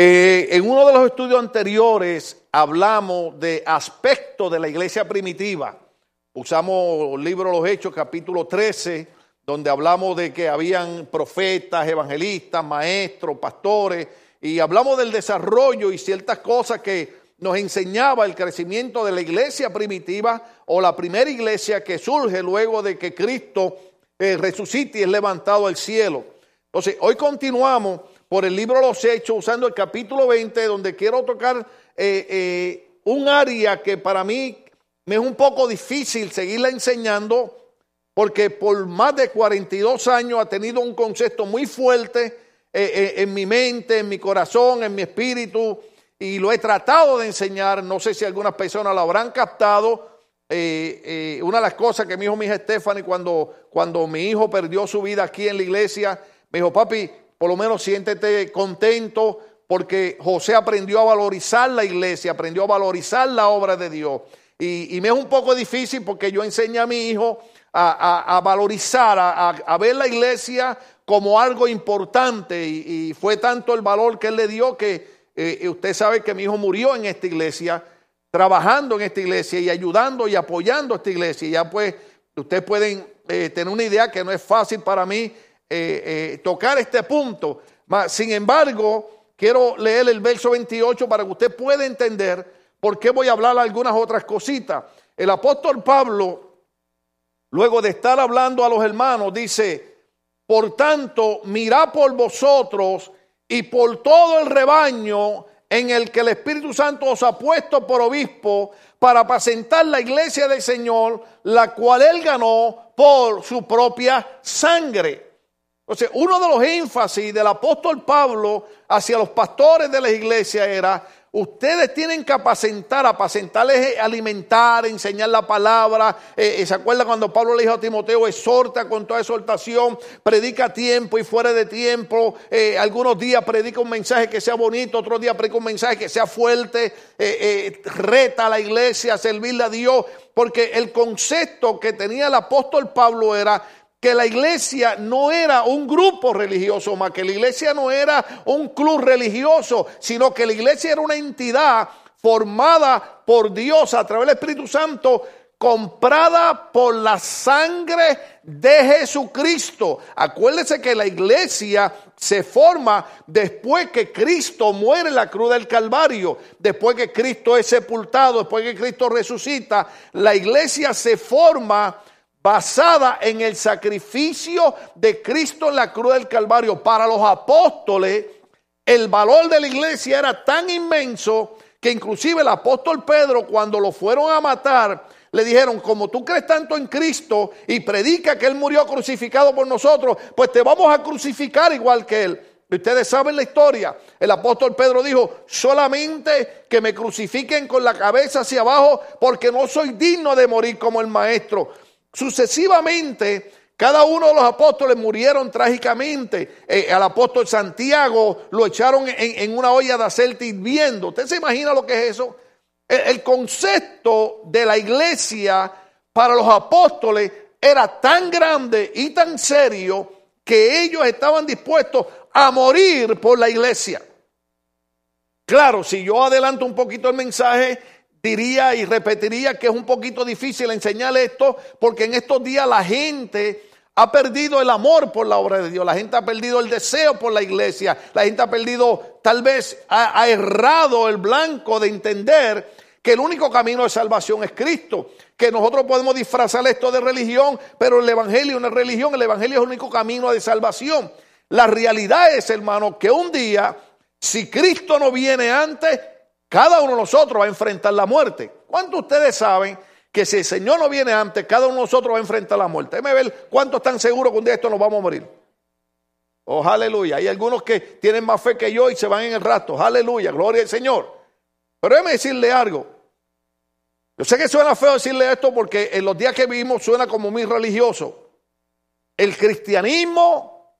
Eh, en uno de los estudios anteriores hablamos de aspectos de la iglesia primitiva. Usamos el libro Los Hechos, capítulo 13, donde hablamos de que habían profetas, evangelistas, maestros, pastores, y hablamos del desarrollo y ciertas cosas que nos enseñaba el crecimiento de la iglesia primitiva o la primera iglesia que surge luego de que Cristo eh, resucite y es levantado al cielo. Entonces, hoy continuamos por el libro Los Hechos usando el capítulo 20, donde quiero tocar eh, eh, un área que para mí me es un poco difícil seguirla enseñando, porque por más de 42 años ha tenido un concepto muy fuerte en mi mente, en mi corazón, en mi espíritu, y lo he tratado de enseñar, no sé si algunas personas lo habrán captado. Eh, eh, una de las cosas que me dijo mi hija Stephanie cuando, cuando mi hijo perdió su vida aquí en la iglesia, me dijo, papi, por lo menos siéntete contento porque José aprendió a valorizar la iglesia, aprendió a valorizar la obra de Dios. Y, me es un poco difícil porque yo enseño a mi hijo a, valorizar, a, ver la iglesia como algo importante y fue tanto el valor que él le dio que eh, usted sabe que mi hijo murió en esta iglesia, trabajando en esta iglesia y ayudando y apoyando a esta iglesia. Y ya pues ustedes pueden eh, tener una idea que no es fácil para mí eh, tocar este punto. sin embargo, quiero leer el verso 28 para que usted pueda entender por qué voy a hablar algunas otras cositas. El apóstol Pablo, luego de estar hablando a los hermanos, dice, por tanto, mirad por vosotros y por todo el rebaño en el que el Espíritu Santo os ha puesto por obispo para apacentar la iglesia del Señor, la cual él ganó por su propia sangre. Sea, uno de los énfasis del apóstol Pablo hacia los pastores de la iglesia era Ustedes tienen que apacentar, apacentarles, alimentar, enseñar la palabra. Eh, eh, ¿Se acuerda cuando Pablo le dijo a Timoteo, exhorta con toda exhortación, predica a tiempo y fuera de tiempo? Eh, algunos días predica un mensaje que sea bonito, otros días predica un mensaje que sea fuerte, reta a la iglesia servirle a Dios. Porque el concepto que tenía el apóstol Pablo era que la iglesia no era un grupo religioso más, que la iglesia no era un club religioso, sino que la iglesia era una entidad formada por Dios a través del Espíritu Santo, comprada por la sangre de Jesucristo. Acuérdese que la iglesia se forma después que Cristo muere en la cruz del Calvario, después que Cristo es sepultado, después que Cristo resucita, la iglesia se forma basada en el sacrificio de Cristo en la cruz del Calvario. Para los apóstoles, el valor de la iglesia era tan inmenso que inclusive el apóstol Pedro, cuando lo fueron a matar, le dijeron, como tú crees tanto en Cristo y predica que Él murió crucificado por nosotros, pues te vamos a crucificar igual que Él. Ustedes saben la historia. El apóstol Pedro dijo, solamente que me crucifiquen con la cabeza hacia abajo porque no soy digno de morir como el maestro. Sucesivamente, cada uno de los apóstoles murieron trágicamente. Eh, al apóstol Santiago lo echaron en, una olla de aceite hirviendo. ¿Usted se imagina lo que es eso? el concepto de la iglesia para los apóstoles era tan grande y tan serio que ellos estaban dispuestos a morir por la iglesia. Claro, si yo adelanto un poquito el mensaje, diría y repetiría que es un poquito difícil enseñar esto porque en estos días la gente ha perdido el amor por la obra de Dios, la gente ha perdido el deseo por la iglesia, la gente ha perdido, tal vez ha, errado el blanco de entender que el único camino de salvación es Cristo, que nosotros podemos disfrazar esto de religión, pero el Evangelio es religión, el Evangelio es el único camino de salvación. La realidad es, hermano, que un día, si Cristo no viene antes, cada uno de nosotros va a enfrentar la muerte. ¿Cuántos ustedes saben que si el Señor no viene antes, cada uno de nosotros va a enfrentar la muerte? Déjeme ver cuántos están seguros que un día esto nos vamos a morir. Oh, aleluya. Hay algunos que tienen más fe que yo y se van en el rato. Aleluya, gloria al Señor. Pero déjeme decirle algo. Yo sé que suena feo decirle esto porque en los días que vivimos suena como muy religioso. El cristianismo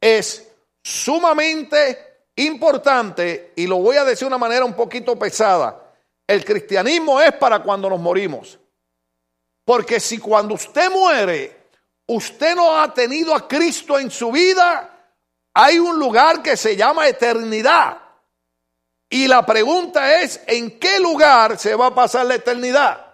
es sumamente importante, y lo voy a decir de una manera un poquito pesada, el cristianismo es para cuando nos morimos. Porque si cuando usted muere, usted no ha tenido a Cristo en su vida, hay un lugar que se llama eternidad. Y la pregunta es, ¿en qué lugar se va a pasar la eternidad?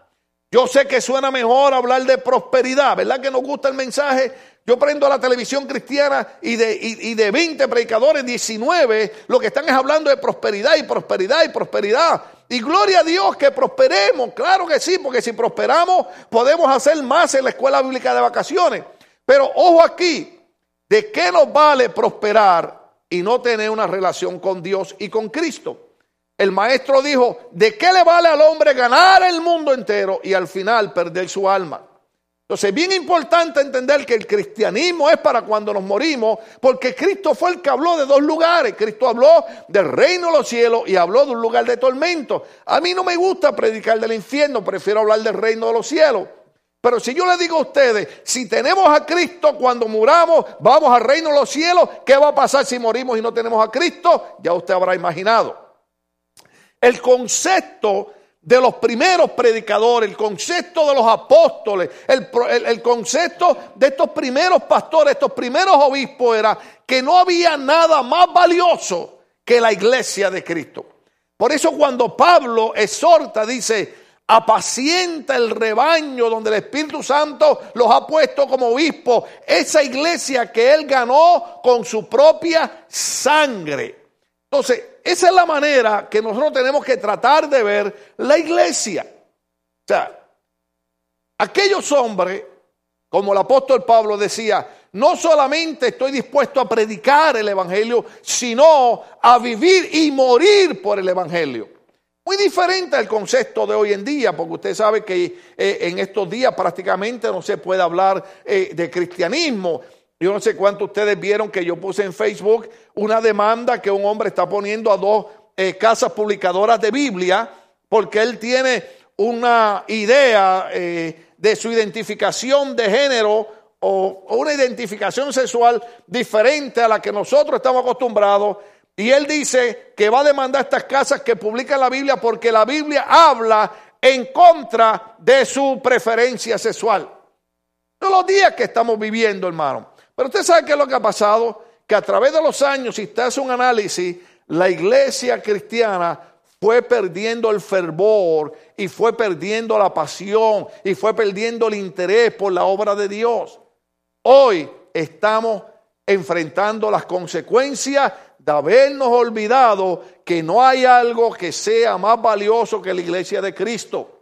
Yo sé que suena mejor hablar de prosperidad, ¿verdad que nos gusta el mensaje? Yo prendo la televisión cristiana y de, y, de 20 predicadores, 19, lo que están es hablando de prosperidad y prosperidad y prosperidad. Y gloria a Dios que prosperemos, claro que sí, porque si prosperamos podemos hacer más en la escuela bíblica de vacaciones. Pero ojo aquí, ¿de qué nos vale prosperar y no tener una relación con Dios y con Cristo? El maestro dijo, ¿de qué le vale al hombre ganar el mundo entero y al final perder su alma? Entonces es bien importante entender que el cristianismo es para cuando nos morimos, porque Cristo fue el que habló de dos lugares. Cristo habló del reino de los cielos y habló de un lugar de tormento. A mí no me gusta predicar del infierno, prefiero hablar del reino de los cielos. Pero si yo le digo a ustedes, si tenemos a Cristo cuando muramos, vamos al reino de los cielos, ¿qué va a pasar si morimos y no tenemos a Cristo? Ya usted habrá imaginado. El concepto de los primeros predicadores, el concepto de los apóstoles, el, concepto de estos primeros pastores, estos primeros obispos era que no había nada más valioso que la iglesia de Cristo. Por eso cuando Pablo exhorta, dice, apacienta el rebaño donde el Espíritu Santo los ha puesto como obispos, esa iglesia que él ganó con su propia sangre. Entonces, esa es la manera que nosotros tenemos que tratar de ver la iglesia. O sea, aquellos hombres, como el apóstol Pablo decía, no solamente estoy dispuesto a predicar el Evangelio, sino a vivir y morir por el Evangelio. Muy diferente al concepto de hoy en día, porque usted sabe que eh, en estos días prácticamente no se puede hablar eh, de cristianismo. Yo no sé cuánto ustedes vieron que yo puse en Facebook una demanda que un hombre está poniendo a dos eh, casas publicadoras de Biblia porque él tiene una idea eh, de su identificación de género o, una identificación sexual diferente a la que nosotros estamos acostumbrados. Y él dice que va a demandar estas casas que publican la Biblia porque la Biblia habla en contra de su preferencia sexual. Son los días que estamos viviendo, hermano. Pero usted sabe qué es lo que ha pasado, que a través de los años, si usted hace un análisis, la iglesia cristiana fue perdiendo el fervor y fue perdiendo la pasión y fue perdiendo el interés por la obra de Dios. Hoy estamos enfrentando las consecuencias de habernos olvidado que no hay algo que sea más valioso que la iglesia de Cristo.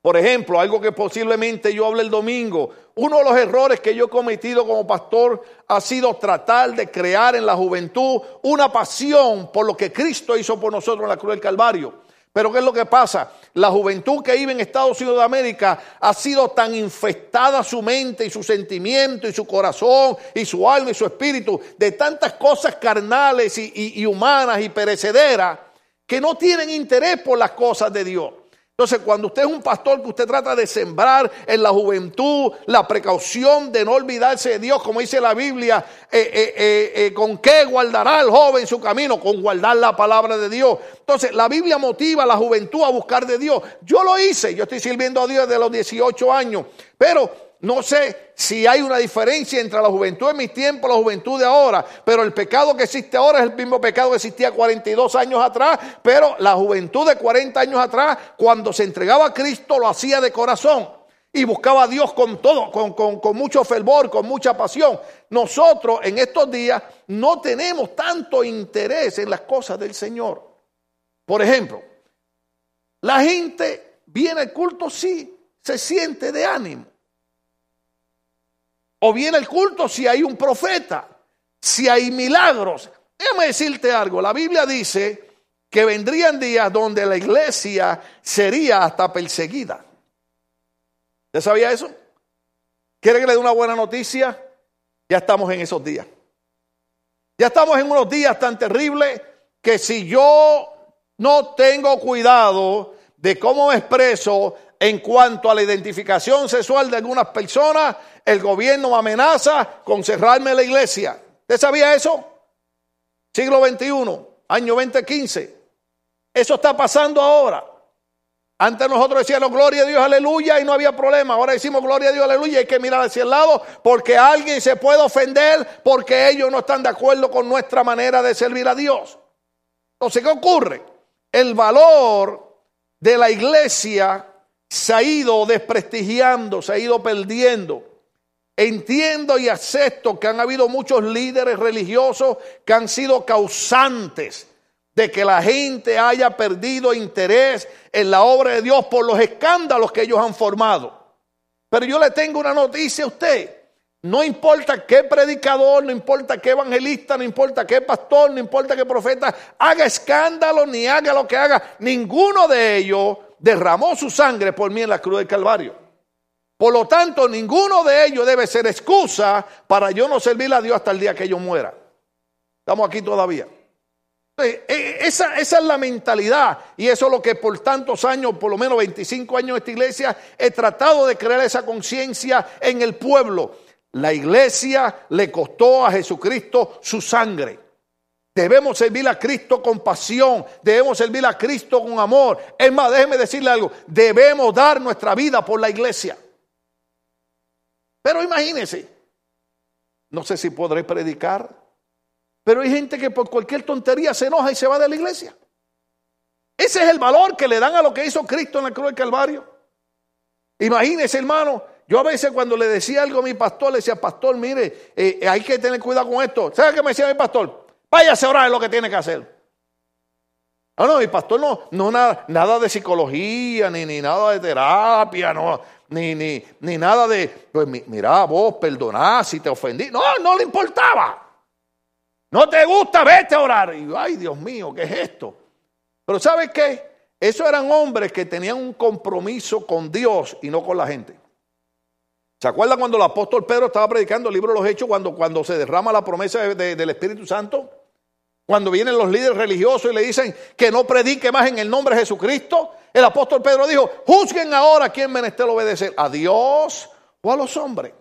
Por ejemplo, algo que posiblemente yo hable el domingo, uno de los errores que yo he cometido como pastor ha sido tratar de crear en la juventud una pasión por lo que Cristo hizo por nosotros en la cruz del Calvario. Pero ¿qué es lo que pasa? La juventud que vive en Estados Unidos de América ha sido tan infestada su mente y su sentimiento y su corazón y su alma y su espíritu de tantas cosas carnales y, y humanas y perecederas que no tienen interés por las cosas de Dios. Entonces, cuando usted es un pastor que usted trata de sembrar en la juventud la precaución de no olvidarse de Dios, como dice la Biblia, eh, eh, eh, ¿con qué guardará el joven su camino? Con guardar la palabra de Dios. Entonces, la Biblia motiva a la juventud a buscar de Dios. Yo lo hice, yo estoy sirviendo a Dios desde los 18 años, pero no sé si hay una diferencia entre la juventud de mis tiempos y la juventud de ahora, pero el pecado que existe ahora es el mismo pecado que existía 42 años atrás, pero la juventud de 40 años atrás, cuando se entregaba a Cristo, lo hacía de corazón y buscaba a Dios con todo, con, mucho fervor, con mucha pasión. Nosotros en estos días no tenemos tanto interés en las cosas del Señor. Por ejemplo, la gente viene al culto, sí, se siente de ánimo o viene el culto si hay un profeta, si hay milagros. Déjame decirte algo, la Biblia dice que vendrían días donde la iglesia sería hasta perseguida. ¿Usted sabía eso? ¿Quiere que le dé una buena noticia? Ya estamos en esos días. Ya estamos en unos días tan terribles que si yo no tengo cuidado de cómo expreso en cuanto a la identificación sexual de algunas personas, el gobierno me amenaza con cerrarme la iglesia. ¿Usted sabía eso? Siglo XXI, año 2015. Eso está pasando ahora. Antes nosotros decíamos gloria a Dios, aleluya, y no había problema. Ahora decimos gloria a Dios, aleluya, hay que mirar hacia el lado porque alguien se puede ofender porque ellos no están de acuerdo con nuestra manera de servir a Dios. Entonces, ¿qué ocurre? El valor de la iglesia se ha ido desprestigiando, se ha ido perdiendo. Entiendo y acepto que han habido muchos líderes religiosos que han sido causantes de que la gente haya perdido interés en la obra de Dios por los escándalos que ellos han formado. Pero yo le tengo una noticia a usted. No importa qué predicador, no importa qué evangelista, no importa qué pastor, no importa qué profeta haga escándalo ni haga lo que haga, ninguno de ellos derramó su sangre por mí en la cruz del Calvario. Por lo tanto, ninguno de ellos debe ser excusa para yo no servirle a Dios hasta el día que yo muera. Estamos aquí todavía. E, e, esa, esa, es la mentalidad y eso es lo que por tantos años, por lo menos 25 años en esta iglesia, he tratado de crear esa conciencia en el pueblo. La iglesia le costó a Jesucristo su sangre. Debemos servir a Cristo con pasión, debemos servir a Cristo con amor. Es más, déjeme decirle algo, debemos dar nuestra vida por la iglesia. Pero imagínense, no sé si podré predicar, pero hay gente que por cualquier tontería se enoja y se va de la iglesia. Ese es el valor que le dan a lo que hizo Cristo en la cruz del Calvario. Imagínese, hermano, yo a veces cuando le decía algo a mi pastor, le decía, pastor, mire, eh, hay que tener cuidado con esto. ¿Sabe qué me decía mi pastor? Váyase a orar es lo que tiene que hacer. No, no, mi pastor no, no nada, nada de psicología, ni, ni nada de terapia, no, ni, ni, ni nada de, pues mira, vos perdoná si te ofendí. No, no le importaba. No te gusta, vete a orar. Y ay, Dios mío, ¿qué es esto? Pero ¿sabes qué? Esos eran hombres que tenían un compromiso con Dios y no con la gente. ¿Se acuerdan cuando el apóstol Pedro estaba predicando el libro de los Hechos, cuando, cuando se derrama la promesa del Espíritu Santo? Cuando vienen los líderes religiosos y le dicen que no predique más en el nombre de Jesucristo, el apóstol Pedro dijo, juzguen ahora a quién menester obedecer, a Dios o a los hombres.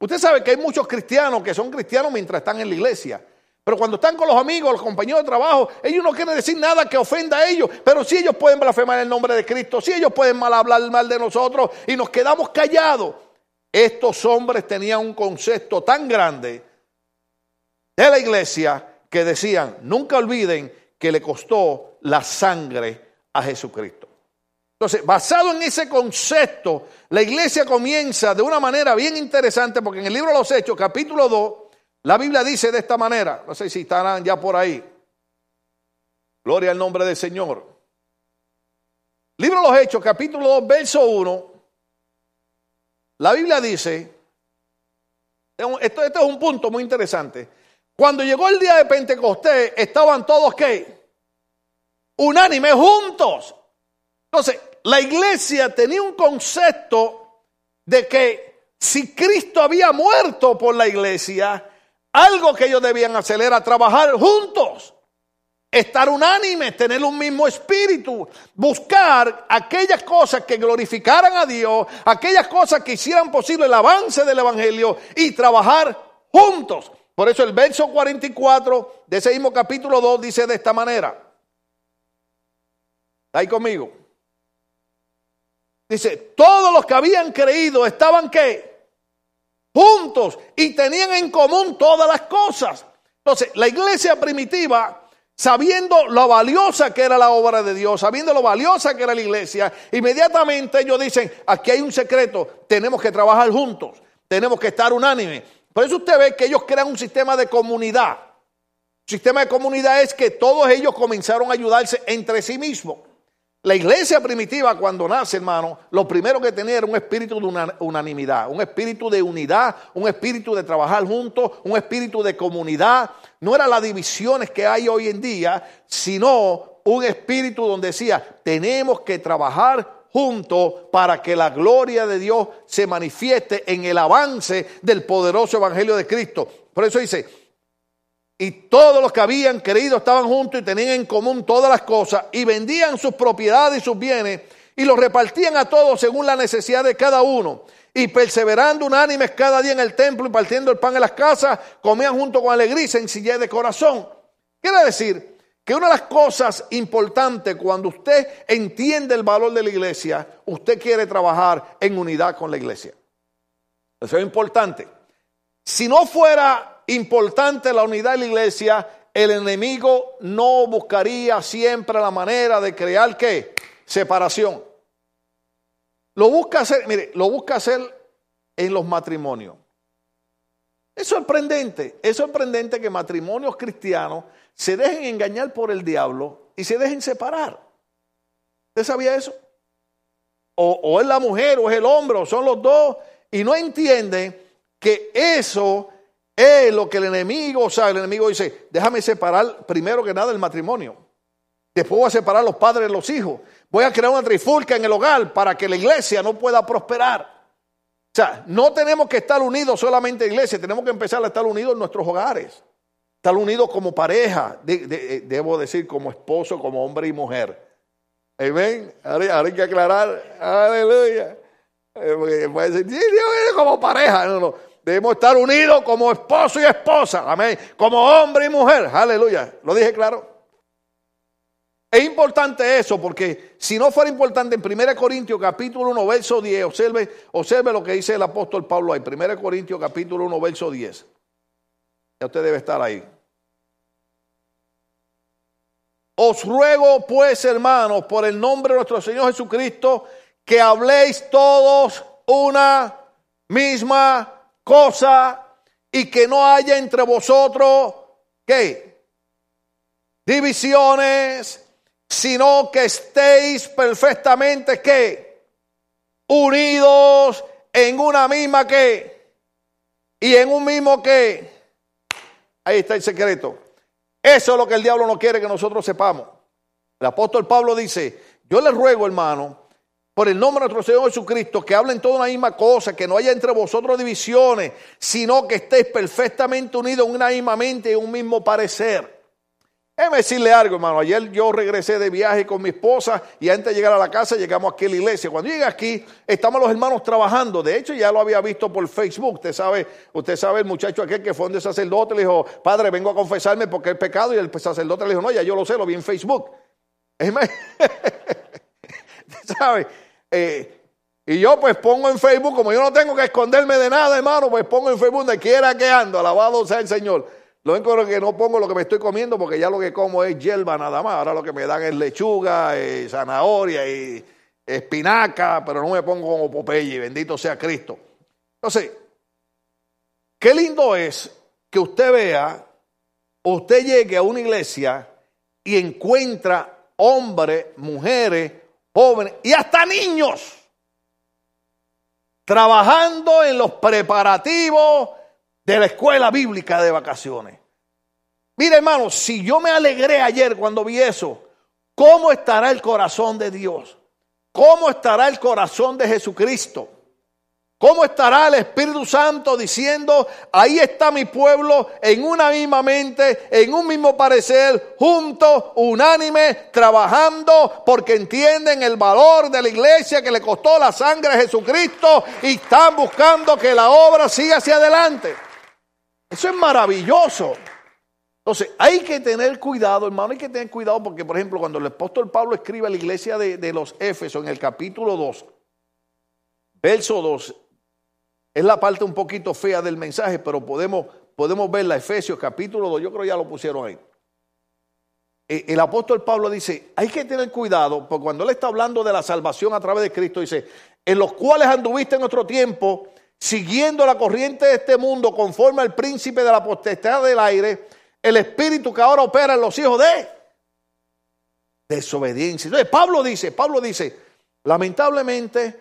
Usted sabe que hay muchos cristianos que son cristianos mientras están en la iglesia. Pero cuando están con los amigos, los compañeros de trabajo, ellos no quieren decir nada que ofenda a ellos. Pero si ellos pueden blasfemar el nombre de Cristo, si ellos pueden mal hablar mal de nosotros y nos quedamos callados. Estos hombres tenían un concepto tan grande de la iglesia que decían, nunca olviden que le costó la sangre a Jesucristo. Entonces, basado en ese concepto, la iglesia comienza de una manera bien interesante, porque en el libro de los Hechos, capítulo 2, la Biblia dice de esta manera, no sé si estarán ya por ahí. Gloria al nombre del Señor. Libro de los Hechos, capítulo 2, verso 1. La Biblia dice, esto, este es un punto muy interesante. Cuando llegó el día de Pentecostés, estaban todos qué? Unánimes, juntos. Entonces, la iglesia tenía un concepto de que si Cristo había muerto por la iglesia, algo que ellos debían hacer era trabajar juntos estar unánime, tener un mismo espíritu, buscar aquellas cosas que glorificaran a Dios, aquellas cosas que hicieran posible el avance del Evangelio y trabajar juntos. Por eso el verso 44 de ese mismo capítulo 2 dice de esta manera. ¿Está ahí conmigo? Dice, todos los que habían creído estaban qué? Juntos y tenían en común todas las cosas. Entonces, la iglesia primitiva sabiendo lo valiosa que era la obra de Dios, sabiendo lo valiosa que era la iglesia, inmediatamente ellos dicen, aquí hay un secreto, tenemos que trabajar juntos, tenemos que estar unánime. Por eso usted ve que ellos crean un sistema de comunidad. Un sistema de comunidad es que todos ellos comenzaron a ayudarse entre sí mismos. La iglesia primitiva cuando nace, hermano, lo primero que tenía era un espíritu de unanimidad, un espíritu de unidad, un espíritu de trabajar juntos, un espíritu de comunidad. No eran las divisiones que hay hoy en día, sino un espíritu donde decía, tenemos que trabajar juntos para que la gloria de Dios se manifieste en el avance del poderoso evangelio de Cristo. Por eso dice, y todos los que habían creído estaban juntos y tenían en común todas las cosas y vendían sus propiedades y sus bienes y los repartían a todos según la necesidad de cada uno. Y perseverando unánimes cada día en el templo y partiendo el pan en las casas, comían junto con alegría y sencillez de corazón. Quiere decir que una de las cosas importantes cuando usted entiende el valor de la iglesia, usted quiere trabajar en unidad con la iglesia. Eso es importante. Si no fuera importante la unidad de la iglesia, el enemigo no buscaría siempre la manera de crear qué? Separación. Lo busca hacer, mire, lo busca hacer en los matrimonios. Es sorprendente, es sorprendente que matrimonios cristianos se dejen engañar por el diablo y se dejen separar. ¿Usted sabía eso? O, es la mujer o es el hombre o son los dos y no entienden que eso es lo que el enemigo, o sea, el enemigo dice, déjame separar primero que nada el matrimonio. Después voy a separar los padres de los hijos. Voy a crear una trifulca en el hogar para que la iglesia no pueda prosperar. O sea, no tenemos que estar unidos solamente en iglesia, tenemos que empezar a estar unidos en nuestros hogares. Estar unidos como pareja, eh, debo decir como esposo, como hombre y mujer. Amén. Ahora, hay que aclarar. Aleluya. Eh, puede decir, como pareja. No, no. Debemos estar unidos como esposo y esposa. Amén. Como hombre y mujer. Aleluya. ¿Lo dije claro? Es importante eso porque si no fuera importante en 1 Corintios capítulo 1 verso 10, observe, observe lo que dice el apóstol Pablo ahí, 1 Corintios capítulo 1 verso 10. Ya usted debe estar ahí. Os ruego pues, hermanos, por el nombre de nuestro Señor Jesucristo, que habléis todos una misma cosa y que no haya entre vosotros, ¿qué? Divisiones sino que estéis perfectamente que unidos en una misma que y en un mismo que. Ahí está el secreto. Eso es lo que el diablo no quiere que nosotros sepamos. El apóstol Pablo dice, yo les ruego, hermano, por el nombre de nuestro Señor Jesucristo, que hablen toda una misma cosa, que no haya entre vosotros divisiones, sino que estéis perfectamente unidos en una misma mente y un mismo parecer. Déjeme decirle algo, hermano. Ayer yo regresé de viaje con mi esposa y antes de llegar a la casa llegamos aquí a la iglesia. Cuando llegué aquí, estamos los hermanos trabajando. De hecho, ya lo había visto por Facebook. Usted sabe, usted sabe el muchacho aquel que fue donde sacerdote le dijo, padre, vengo a confesarme porque es pecado. Y el sacerdote le dijo, no, ya yo lo sé, lo vi en Facebook. ¿Sabe? Eh, y yo pues pongo en Facebook, como yo no tengo que esconderme de nada, hermano, pues pongo en Facebook donde quiera que ando. Alabado sea el Señor. Lo único que no pongo lo que me estoy comiendo porque ya lo que como es hierba nada más. Ahora lo que me dan es lechuga, y zanahoria y espinaca, pero no me pongo como Popeye, bendito sea Cristo. Entonces, qué lindo es que usted vea, usted llegue a una iglesia y encuentra hombres, mujeres, jóvenes y hasta niños trabajando en los preparativos de la escuela bíblica de vacaciones. Mire hermano, si yo me alegré ayer cuando vi eso, ¿cómo estará el corazón de Dios? ¿Cómo estará el corazón de Jesucristo? ¿Cómo estará el Espíritu Santo diciendo, ahí está mi pueblo en una misma mente, en un mismo parecer, juntos, unánime, trabajando, porque entienden el valor de la iglesia que le costó la sangre a Jesucristo y están buscando que la obra siga hacia adelante? Eso es maravilloso. Entonces, hay que tener cuidado, hermano, hay que tener cuidado porque, por ejemplo, cuando el apóstol Pablo escribe a la iglesia de, los Éfesos en el capítulo 2, verso 2, es la parte un poquito fea del mensaje, pero podemos, podemos verla, Efesios capítulo 2, yo creo ya lo pusieron ahí. Eh, el apóstol Pablo dice, hay que tener cuidado, porque cuando él está hablando de la salvación a través de Cristo, dice, en los cuales anduviste en otro tiempo, siguiendo la corriente de este mundo conforme al príncipe de la potestad del aire, el espíritu que ahora opera en los hijos de desobediencia. Entonces Pablo dice, Pablo dice, lamentablemente,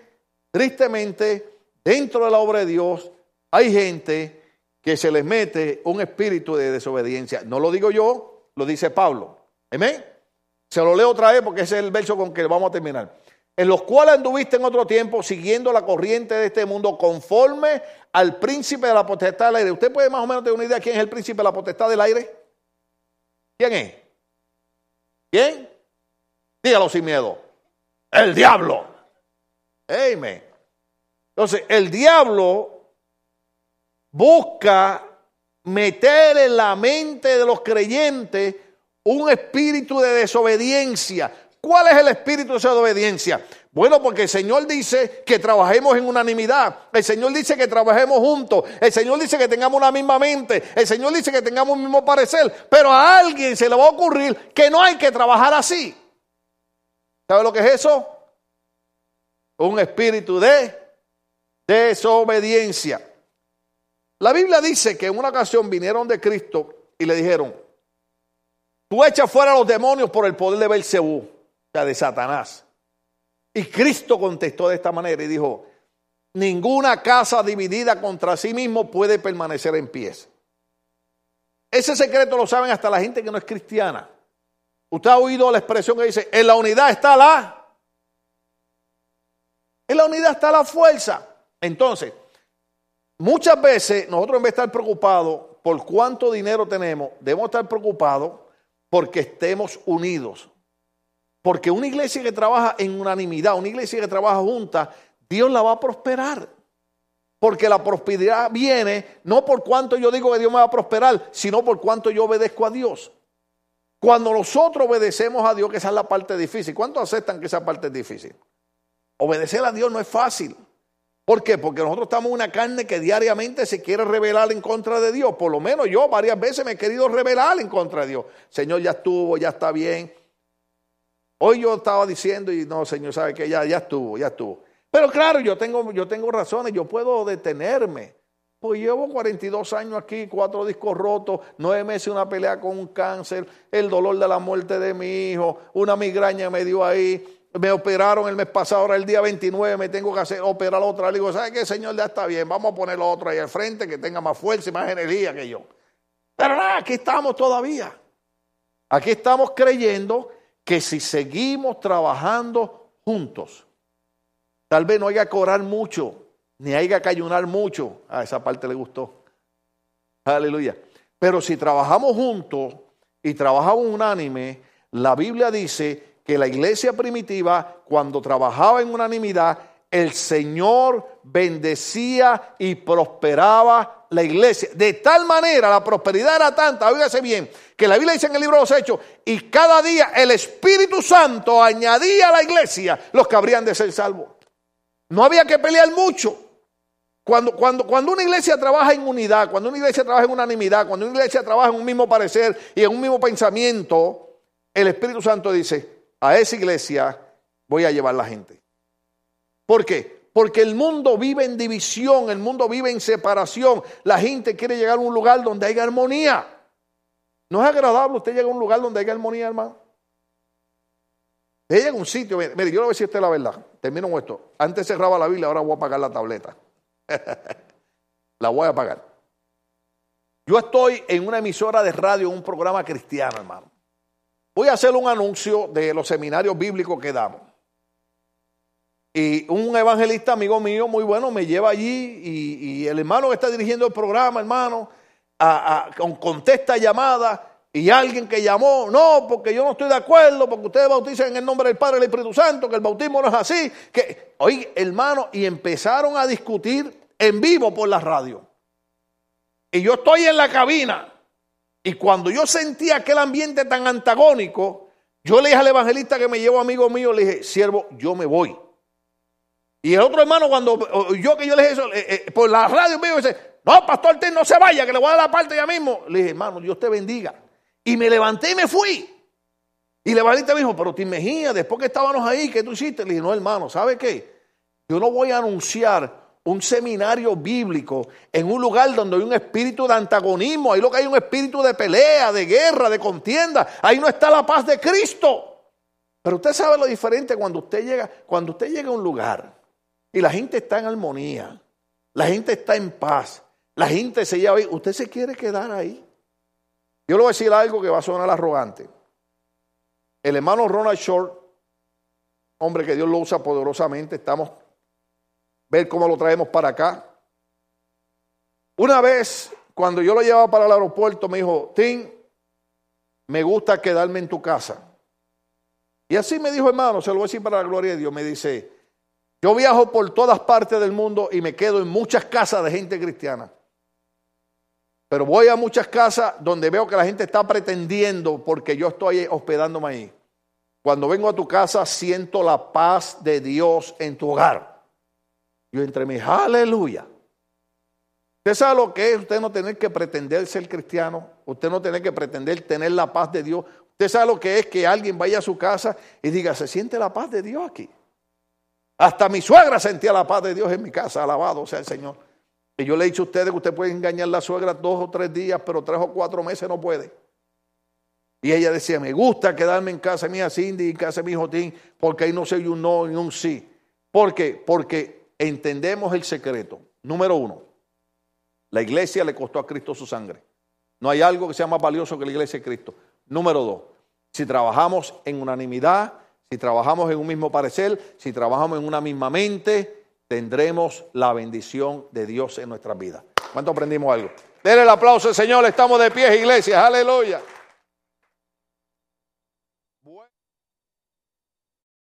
tristemente, dentro de la obra de Dios hay gente que se les mete un espíritu de desobediencia. No lo digo yo, lo dice Pablo. Amén. Se lo leo otra vez porque ese es el verso con que vamos a terminar en los cuales anduviste en otro tiempo siguiendo la corriente de este mundo conforme al príncipe de la potestad del aire. ¿Usted puede más o menos tener una idea quién es el príncipe de la potestad del aire? ¿Quién es? ¿Quién? Dígalo sin miedo. El diablo. Amén. Entonces, el diablo busca meter en la mente de los creyentes un espíritu de desobediencia ¿Cuál es el espíritu de obediencia? Bueno, porque el Señor dice que trabajemos en unanimidad. El Señor dice que trabajemos juntos. El Señor dice que tengamos una misma mente. El Señor dice que tengamos un mismo parecer. Pero a alguien se le va a ocurrir que no hay que trabajar así. ¿Sabe lo que es eso? Un espíritu de desobediencia. La Biblia dice que en una ocasión vinieron de Cristo y le dijeron, tú echas fuera a los demonios por el poder de Belcebú, sea, de Satanás. Y Cristo contestó de esta manera y dijo, ninguna casa dividida contra sí mismo puede permanecer en pie. Ese secreto lo saben hasta la gente que no es cristiana. Usted ha oído la expresión que dice, en la unidad está la... En la unidad está la fuerza. Entonces, muchas veces nosotros en vez de estar preocupados por cuánto dinero tenemos, debemos estar preocupados porque estemos unidos. Porque una iglesia que trabaja en unanimidad, una iglesia que trabaja junta, Dios la va a prosperar. Porque la prosperidad viene no por cuánto yo digo que Dios me va a prosperar, sino por cuánto yo obedezco a Dios. Cuando nosotros obedecemos a Dios, que esa es la parte difícil. ¿Cuántos aceptan que esa parte es difícil? Obedecer a Dios no es fácil. ¿Por qué? Porque nosotros estamos en una carne que diariamente se quiere rebelar en contra de Dios. Por lo menos yo varias veces me he querido rebelar en contra de Dios. Señor, ya estuvo, ya está bien. Hoy yo estaba diciendo y no, Señor, sabe que ya, ya estuvo, ya estuvo. Pero claro, yo tengo, yo tengo razones, yo puedo detenerme. Pues llevo 42 años aquí, cuatro discos rotos, nueve meses una pelea con un cáncer, el dolor de la muerte de mi hijo, una migraña me dio ahí, me operaron el mes pasado, ahora el día 29 me tengo que hacer operar otra. Le digo, ¿sabe qué, señor? Ya está bien, vamos a poner otro ahí al frente que tenga más fuerza y más energía que yo. Pero nada, aquí estamos todavía. Aquí estamos creyendo que si seguimos trabajando juntos, tal vez no haya que orar mucho, ni haya que ayunar mucho. A esa parte le gustó. Aleluya. Pero si trabajamos juntos y trabajamos unánime, la Biblia dice que la iglesia primitiva, cuando trabajaba en unanimidad, el Señor bendecía y prosperaba la iglesia. De tal manera, la prosperidad era tanta, oígase bien, que la Biblia dice en el libro de los Hechos, y cada día el Espíritu Santo añadía a la iglesia los que habrían de ser salvos. No había que pelear mucho. Cuando, cuando, cuando una iglesia trabaja en unidad, cuando una iglesia trabaja en unanimidad, cuando una iglesia trabaja en un mismo parecer y en un mismo pensamiento, el Espíritu Santo dice, a esa iglesia voy a llevar la gente. ¿Por qué? Porque el mundo vive en división, el mundo vive en separación. La gente quiere llegar a un lugar donde haya armonía. ¿No es agradable usted llegar a un lugar donde haya armonía, hermano? Usted llega a un sitio, mire, yo le voy a decir usted la verdad. Termino con esto. Antes cerraba la Biblia, ahora voy a apagar la tableta. la voy a apagar. Yo estoy en una emisora de radio, en un programa cristiano, hermano. Voy a hacer un anuncio de los seminarios bíblicos que damos. Y un evangelista amigo mío muy bueno me lleva allí y, el hermano que está dirigiendo el programa, hermano, a, contesta llamada y alguien que llamó, no, porque yo no estoy de acuerdo, porque ustedes bautizan en el nombre del Padre y del Espíritu Santo, que el bautismo no es así, que, oye, hermano, y empezaron a discutir en vivo por la radio. Y yo estoy en la cabina, y cuando yo sentía aquel ambiente tan antagónico, yo le dije al evangelista que me llevó amigo mío, le dije, siervo, yo me voy. Y el otro hermano, cuando yo que yo le dije eso, eh, eh, por la radio me dice, no, pastor, no se vaya, que le voy a dar la parte ya mismo. Le dije, hermano, Dios te bendiga. Y me levanté y me fui. Y el evangelista me dijo, pero te Mejía, después que estábamos ahí, ¿qué tú hiciste? Le dije, no, hermano, ¿sabe qué? Yo no voy a anunciar un seminario bíblico en un lugar donde hay un espíritu de antagonismo, ahí lo que hay un espíritu de pelea, de guerra, de contienda, ahí no está la paz de Cristo. Pero usted sabe lo diferente cuando usted llega, cuando usted llega a un lugar y la gente está en armonía, la gente está en paz, la gente se lleva ahí. ¿Usted se quiere quedar ahí? Yo le voy a decir algo que va a sonar arrogante. El hermano Ronald Short, hombre que Dios lo usa poderosamente, estamos ver cómo lo traemos para acá. Una vez, cuando yo lo llevaba para el aeropuerto, me dijo, Tim, me gusta quedarme en tu casa. Y así me dijo, hermano, se lo voy a decir para la gloria de Dios, me dice, yo viajo por todas partes del mundo y me quedo en muchas casas de gente cristiana. Pero voy a muchas casas donde veo que la gente está pretendiendo porque yo estoy hospedándome ahí. cuando vengo a tu casa siento la paz de Dios en tu hogar. Yo entre mis, aleluya. Usted sabe lo que es usted no tener que pretender ser cristiano, usted no tener que pretender tener la paz de Dios. Usted sabe lo que es que alguien vaya a su casa y diga, se siente la paz de Dios aquí. Hasta mi suegra sentía la paz de Dios en mi casa, alabado sea el Señor. Y yo le he dicho a ustedes que usted puede engañar a la suegra dos o tres días, pero tres o cuatro meses no puede. Y ella decía, me gusta quedarme en casa mía Cindy y en casa de mi Jotín, porque ahí no soy un no y un sí. ¿Por qué? Porque entendemos el secreto. Número uno, la iglesia le costó a Cristo su sangre. No hay algo que sea más valioso que la iglesia de Cristo. Número dos, si trabajamos en unanimidad, si trabajamos en un mismo parecer, si trabajamos en una misma mente, tendremos la bendición de Dios en nuestras vidas. ¿Cuánto aprendimos algo? Denle el aplauso, Señor. Estamos de pie, iglesia. Aleluya.